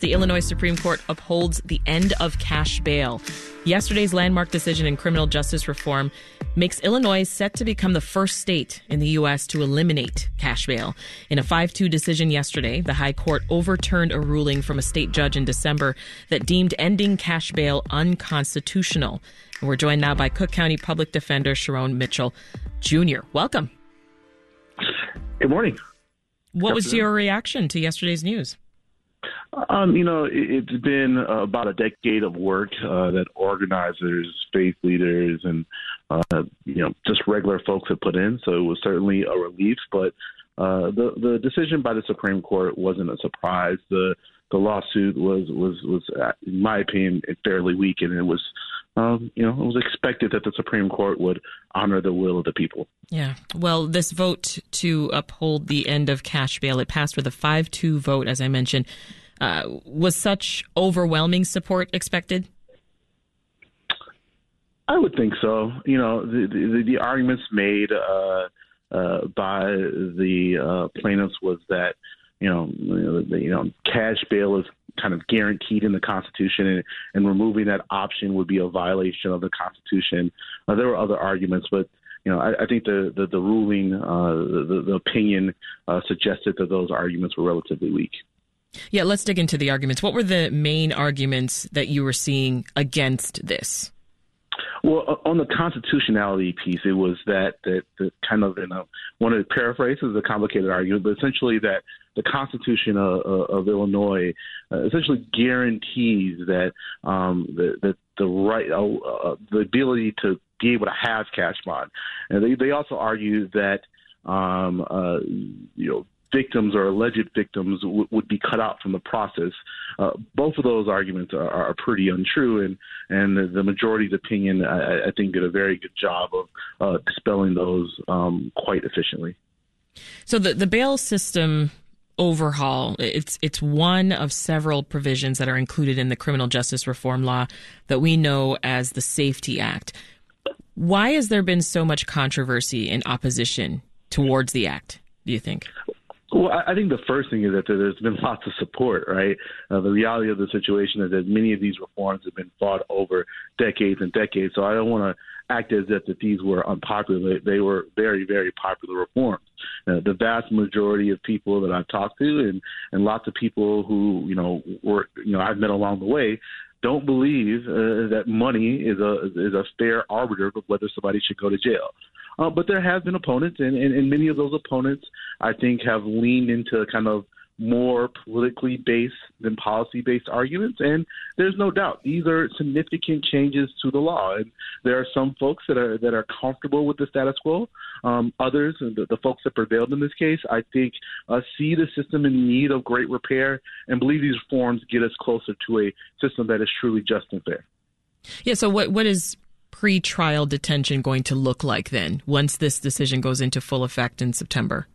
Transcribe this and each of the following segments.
The Illinois Supreme Court upholds the end of cash bail. Yesterday's landmark decision in criminal justice reform makes Illinois set to become the first state in the U.S. to eliminate cash bail. In a 5 2 decision yesterday, the High Court overturned a ruling from a state judge in December that deemed ending cash bail unconstitutional. And we're joined now by Cook County Public Defender Sharone Mitchell Jr. Welcome. Good morning. What was your reaction to yesterday's news? Um, you know, it, has been uh, about a decade of work uh, that organizers, faith leaders, and uh, you know, just regular folks have put in. So it was certainly a relief. But uh, the the decision by the Supreme Court wasn't a surprise. The the lawsuit was was was, uh, in my opinion, fairly weak, and it was. Um, you know, it was expected that the Supreme Court would honor the will of the people. Yeah. Well, this vote to uphold the end of cash bail, it passed with a 5 2 vote, as I mentioned. Uh, was such overwhelming support expected? I would think so. You know, the the, the arguments made uh, uh, by the uh, plaintiffs was that you know, you know, cash bail is kind of guaranteed in the Constitution, and, and removing that option would be a violation of the Constitution. Uh, there were other arguments, but you know, I, I think the the, the ruling, uh, the, the opinion uh, suggested that those arguments were relatively weak. Yeah, let's dig into the arguments. What were the main arguments that you were seeing against this? Well, on the constitutionality piece, it was that that, that kind of in a one of the paraphrases a complicated argument, but essentially that the Constitution of, of Illinois uh, essentially guarantees that um, that, that the right, uh, uh, the ability to be able to have cash bond, and they they also argue that um, uh, you know victims or alleged victims w- would be cut out from the process. Uh, both of those arguments are, are pretty untrue, and and the, the majority's opinion, I, I, think, did a very good job of uh, dispelling those um, quite efficiently. So the the bail system overhaul it's it's one of several provisions that are included in the criminal justice reform law that we know as the safety act why has there been so much controversy and opposition towards the act do you think well, I think the first thing is that there's been lots of support, right? Uh, the reality of the situation is that many of these reforms have been fought over decades and decades. So I don't want to act as if that these were unpopular. They were very, very popular reforms. Uh, the vast majority of people that I've talked to, and and lots of people who you know were you know I've met along the way, don't believe uh, that money is a is a fair arbiter of whether somebody should go to jail. Uh, but there have been opponents, and, and, and many of those opponents, I think, have leaned into kind of more politically based than policy based arguments. And there's no doubt these are significant changes to the law. And there are some folks that are that are comfortable with the status quo. Um, others, the, the, folks that prevailed in this case, I think, uh, see the system in need of great repair and believe these reforms get us closer to a system that is truly just and fair. Yeah. So what what is pre-trial detention going to look like then once this decision goes into full effect in September?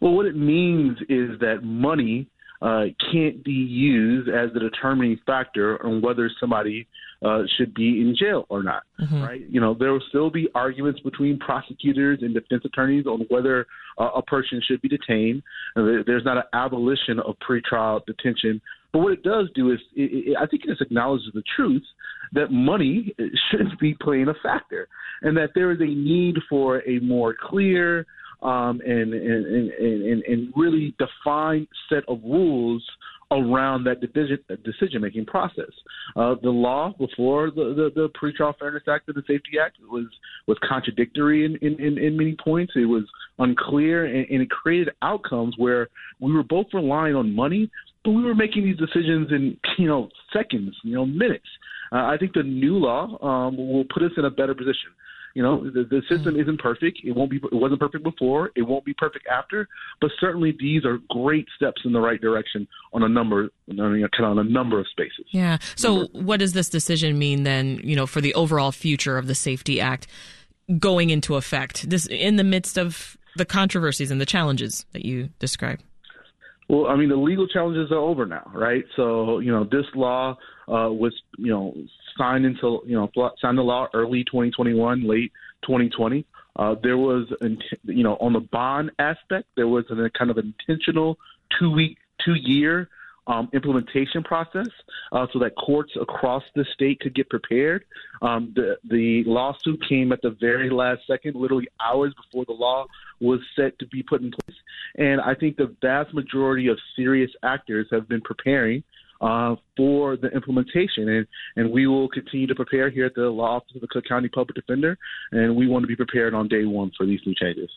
Well, what it means is that money uh, can't be used as the determining factor on whether somebody uh, should be in jail or not. Mm-hmm. Right? You know, there will still be arguments between prosecutors and defense attorneys on whether uh, a person should be detained. There's not an abolition of pretrial detention, but what it does do is, it, it, I think it just acknowledges the truth that money shouldn't be playing a factor, and that there is a need for a more clear um, and, and, and, and really defined set of rules around that decision decision making process. Uh, the law before the, the, the Pretrial Fairness Act and the Safety Act was was contradictory in, in, in, in many points. It was unclear and, and it created outcomes where we were both relying on money, but we were making these decisions in you know seconds, you know minutes. Uh, I think the new law um, will put us in a better position. You know, the, the system mm. isn't perfect. It won't be. It wasn't perfect before. It won't be perfect after. But certainly, these are great steps in the right direction on a number, kind of on a number of spaces. Yeah. So, number. what does this decision mean then? You know, for the overall future of the Safety Act going into effect, this in the midst of the controversies and the challenges that you describe. Well, I mean, the legal challenges are over now, right? So, you know, this law uh, was, you know, signed into, you know, signed the law early 2021, late 2020. Uh, there was, you know, on the bond aspect, there was a kind of intentional two week, two year um, implementation process uh, so that courts across the state could get prepared. Um, the, the lawsuit came at the very last second, literally hours before the law was set to be put in place. And I think the vast majority of serious actors have been preparing uh, for the implementation. And, and we will continue to prepare here at the Law Office of the Cook County Public Defender, and we want to be prepared on day one for these new changes.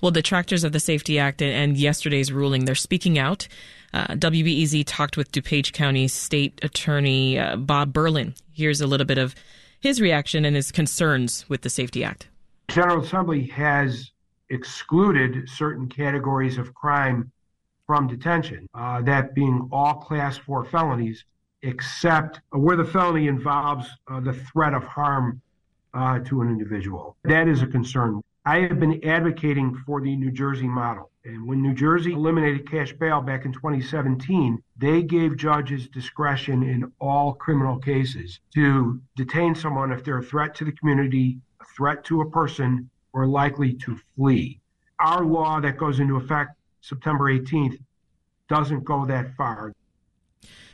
Well, the detractors of the Safety Act and yesterday's ruling, they're speaking out. Uh, WBEZ talked with DuPage County State Attorney uh, Bob Berlin. Here's a little bit of his reaction and his concerns with the Safety Act. General Assembly has excluded certain categories of crime from detention, uh, that being all class four felonies, except where the felony involves uh, the threat of harm uh, to an individual. That is a concern. I have been advocating for the New Jersey model. And when New Jersey eliminated cash bail back in 2017, they gave judges discretion in all criminal cases to detain someone if they're a threat to the community, a threat to a person, or likely to flee. Our law that goes into effect September 18th doesn't go that far.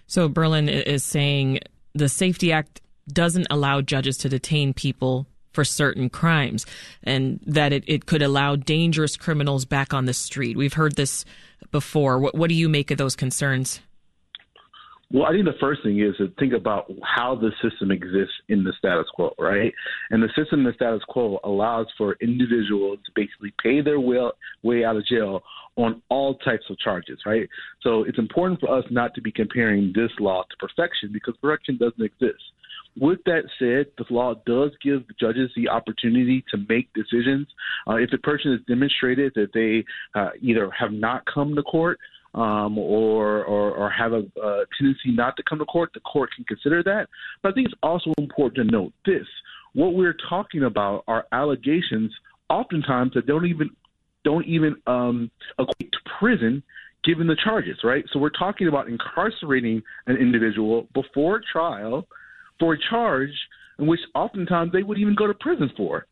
So Berlin is saying the Safety Act doesn't allow judges to detain people for certain crimes and that it, it could allow dangerous criminals back on the street. We've heard this before. What, what do you make of those concerns? Well, I think the first thing is to think about how the system exists in the status quo, right? And the system in the status quo allows for individuals to basically pay their way, way out of jail on all types of charges, right? So it's important for us not to be comparing this law to perfection because perfection doesn't exist. With that said, the law does give judges the opportunity to make decisions. Uh, if the person has demonstrated that they uh, either have not come to court um, or, or, or have a, a tendency not to come to court, the court can consider that. But I think it's also important to note this: what we're talking about are allegations, oftentimes that don't even don't even um, equate to prison given the charges, right? So we're talking about incarcerating an individual before trial for a charge in which oftentimes they would even go to prison for.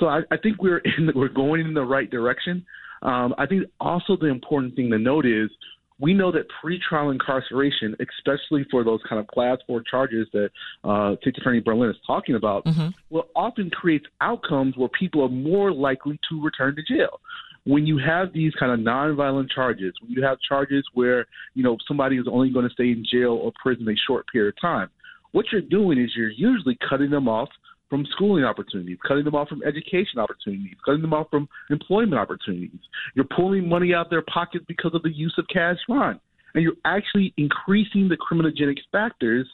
So I, I think we're in the, we're going in the right direction. Um, I think also the important thing to note is we know that pretrial incarceration, especially for those kind of class four charges that uh, State Attorney Berlin is talking about, mm-hmm. will often create outcomes where people are more likely to return to jail. When you have these kind of nonviolent charges, when you have charges where you know somebody is only going to stay in jail or prison a short period of time, what you're doing is you're usually cutting them off from schooling opportunities, cutting them off from education opportunities, cutting them off from employment opportunities. You're pulling money out of their pockets because of the use of cash fine. And you're actually increasing the criminogenic factors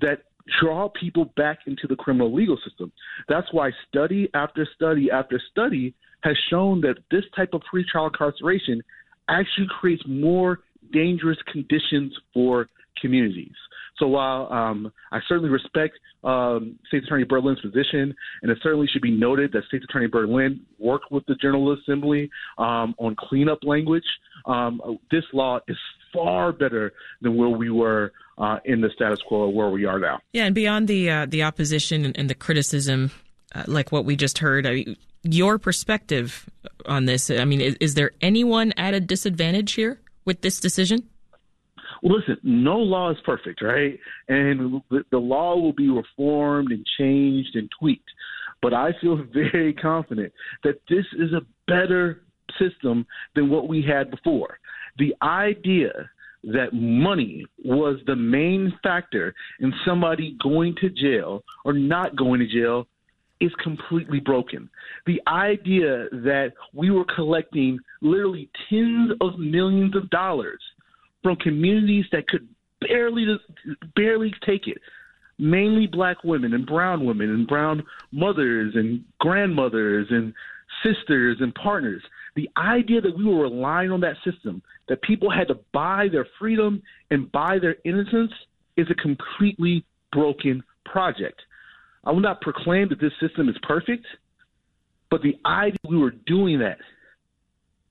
that draw people back into the criminal legal system. That's why study after study after study has shown that this type of pretrial incarceration actually creates more dangerous conditions for communities. So while um, I certainly respect um, State Attorney Berlin's position, and it certainly should be noted that State Attorney Berlin worked with the General Assembly um, on cleanup language, um, this law is far better than where we were uh, in the status quo where we are now. Yeah, and beyond the uh, the opposition and, and the criticism, uh, like what we just heard, I your perspective on this. I mean, is, is there anyone at a disadvantage here with this decision? Listen, no law is perfect, right? And the law will be reformed and changed and tweaked. But I feel very confident that this is a better system than what we had before. The idea that money was the main factor in somebody going to jail or not going to jail is completely broken. The idea that we were collecting literally tens of millions of dollars from communities that could barely barely take it. Mainly black women and brown women and brown mothers and grandmothers and sisters and partners. The idea that we were relying on that system that people had to buy their freedom and buy their innocence is a completely broken project. I will not proclaim that this system is perfect but the idea we were doing that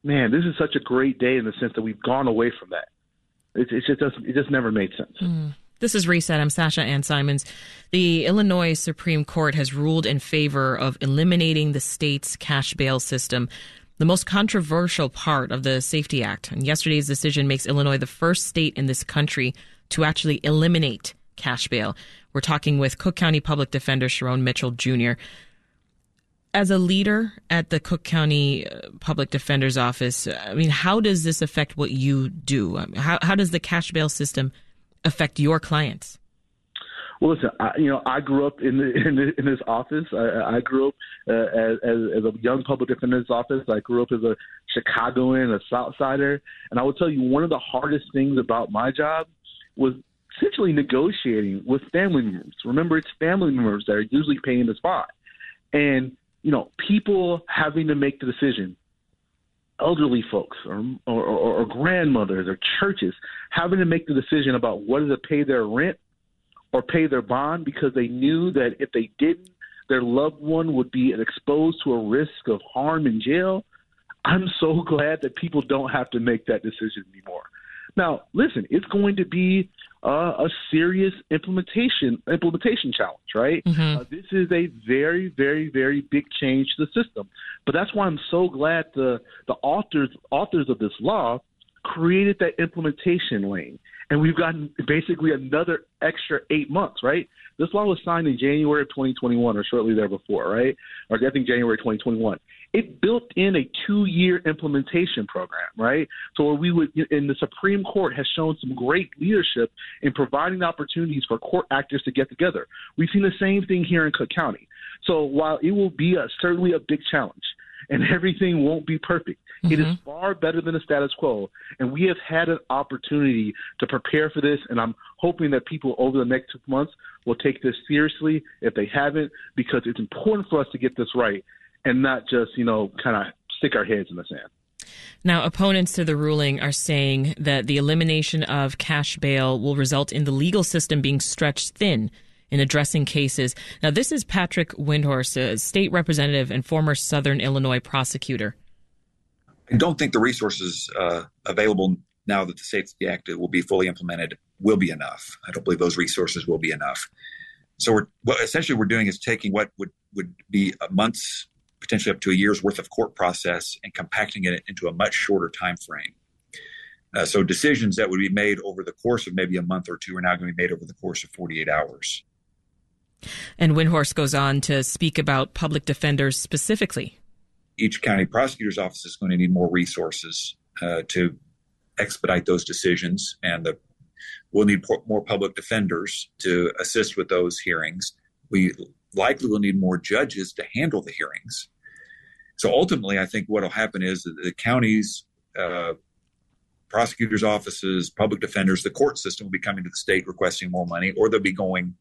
man this is such a great day in the sense that we've gone away from that it, it just doesn't. It just never made sense. Mm. This is Reset. I'm Sasha Ann Simons. The Illinois Supreme Court has ruled in favor of eliminating the state's cash bail system. the most controversial part of the Safety Act. And yesterday's decision makes Illinois the first state in this country to actually eliminate cash bail. We're talking with Cook County Public Defender Sharone Mitchell Jr. As a leader at the Cook County uh, Public Defender's Office, I mean, how does this affect what you do? How, how does the cash bail system affect your clients? Well, listen, I, you know, I grew up in the, in, the, in this office. I, I grew up uh, as, as a young public defender's office. I grew up as a Chicagoan, a Southsider, and I will tell you one of the hardest things about my job was essentially negotiating with family members. Remember, it's family members that are usually paying the spot, and you know, people having to make the decision. Elderly folks or, or, or, grandmothers or churches having to make the decision about whether to pay their rent or pay their bond because they knew that if they didn't, their loved one would be exposed to a risk of harm in jail. I'm so glad that people don't have to make that decision anymore. Now, listen, it's going to be uh, a serious implementation implementation challenge, right? Mm-hmm. Uh, this is a very, very, very big change to the system. But that's why I'm so glad the the authors authors of this law created that implementation lane and we've gotten basically another extra eight months, right? This law was signed in January of 2021 or shortly there before, right? Or I think January 2021. It built in a two-year implementation program, right? So where we would, and the Supreme Court has shown some great leadership in providing opportunities for court actors to get together. We've seen the same thing here in Cook County. So while it will be a, certainly a big challenge, and everything won't be perfect. Mm-hmm. It is mm-hmm. far better than the status quo. And we have had an opportunity to prepare for this. And I'm hoping that people over the next two months will take this seriously if they haven't, because it's important for us to get this right and not just, you know, kind of stick our heads in the sand. Now, opponents to the ruling are saying that the elimination of cash bail will result in the legal system being stretched thin in addressing cases. Now, this is Patrick Windhorst, a state representative and former Southern Illinois prosecutor. I don't think the resources uh, available now that the Safety Act will be fully implemented will be enough. I don't believe those resources will be enough. So we're what essentially we're doing is taking what would would be a months, potentially up to a year's worth of court process, and compacting it into a much shorter time frame. Uh, so decisions that would be made over the course of maybe a month or two are now going to be made over the course of 48 hours. And Windhorst goes on to speak about public defenders specifically. Each county prosecutor's office is going to need more resources uh, to expedite those decisions, and the, we'll need more public defenders to assist with those hearings. We likely will need more judges to handle the hearings. So ultimately, I think what will happen is that the counties, uh, prosecutors' offices, public defenders, the court system will be coming to the state requesting more money, or they'll be going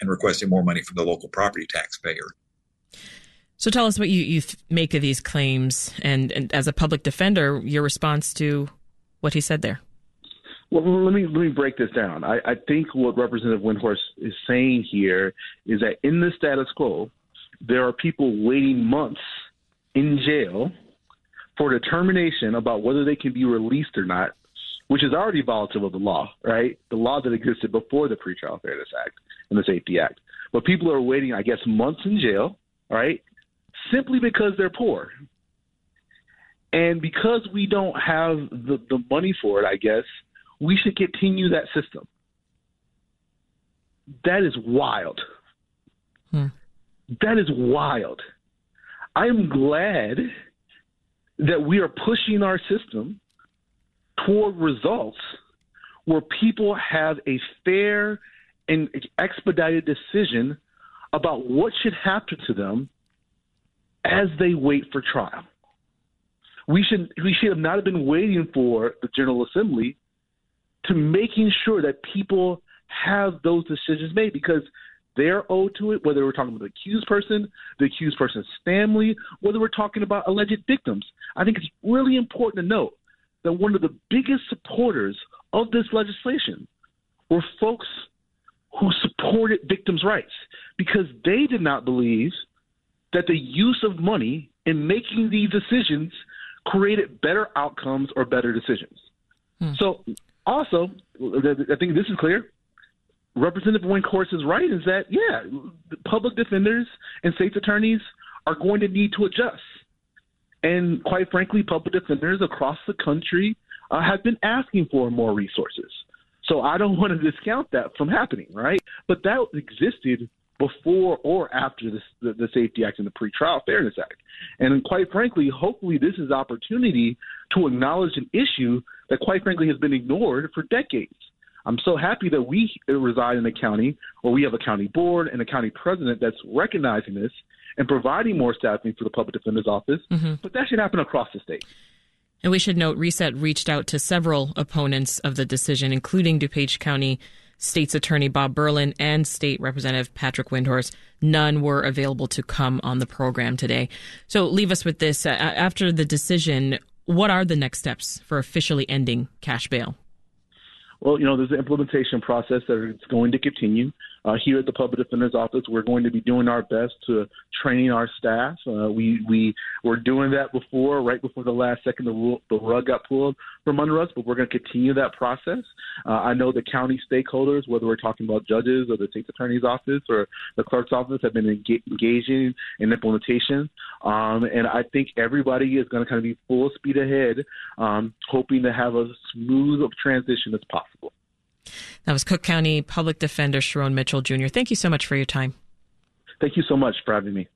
and requesting more money from the local property taxpayer. So tell us what you, you make of these claims, and, and as a public defender, your response to what he said there. Well, let me let me break this down. I, I think what Representative Windhorst is saying here is that in the status quo, there are people waiting months in jail for determination about whether they can be released or not, which is already volatile of the law, right? The law that existed before the Pretrial Fairness Act and the Safety Act. But people are waiting, I guess, months in jail, right? Simply because they're poor. And because we don't have the, the money for it, I guess, we should continue that system. That is wild. Hmm. That is wild. I am glad that we are pushing our system toward results where people have a fair and expedited decision about what should happen to them as they wait for trial. We should we should have not have been waiting for the General Assembly to making sure that people have those decisions made because they're owed to it, whether we're talking about the accused person, the accused person's family, whether we're talking about alleged victims. I think it's really important to note that one of the biggest supporters of this legislation were folks who supported victims' rights because they did not believe that the use of money in making these decisions created better outcomes or better decisions. Hmm. So, also, I think this is clear. Representative Windhorst is right is that, yeah, public defenders and state's attorneys are going to need to adjust. And quite frankly, public defenders across the country uh, have been asking for more resources. So I don't want to discount that from happening, right? But that existed before or after this, the, the Safety Act and the Pretrial Fairness Act. And quite frankly, hopefully this is opportunity to acknowledge an issue that quite frankly has been ignored for decades. I'm so happy that we reside in a county where we have a county board and a county president that's recognizing this and providing more staffing for the public defender's office. Mm-hmm. But that should happen across the state. And we should note, Reset reached out to several opponents of the decision, including DuPage County State's Attorney Bob Berlin and State Representative Patrick Windhorst. None were available to come on the program today. So leave us with this. After the decision, what are the next steps for officially ending cash bail? Well, you know, there's an implementation process that is going to continue. Uh, here at the Public Defender's Office, we're going to be doing our best to train our staff. Uh, we we were doing that before, right before the last second, the, the rug got pulled from under us, but we're going to continue that process. Uh, I know the county stakeholders, whether we're talking about judges or the state's attorney's office or the clerk's office, have been engaging in implementation. Um, and I think everybody is going to kind of be full speed ahead, um, hoping to have as smooth of transition as possible. That was Cook County Public Defender Sharone Mitchell Jr. Thank you so much for your time. Thank you so much for having me.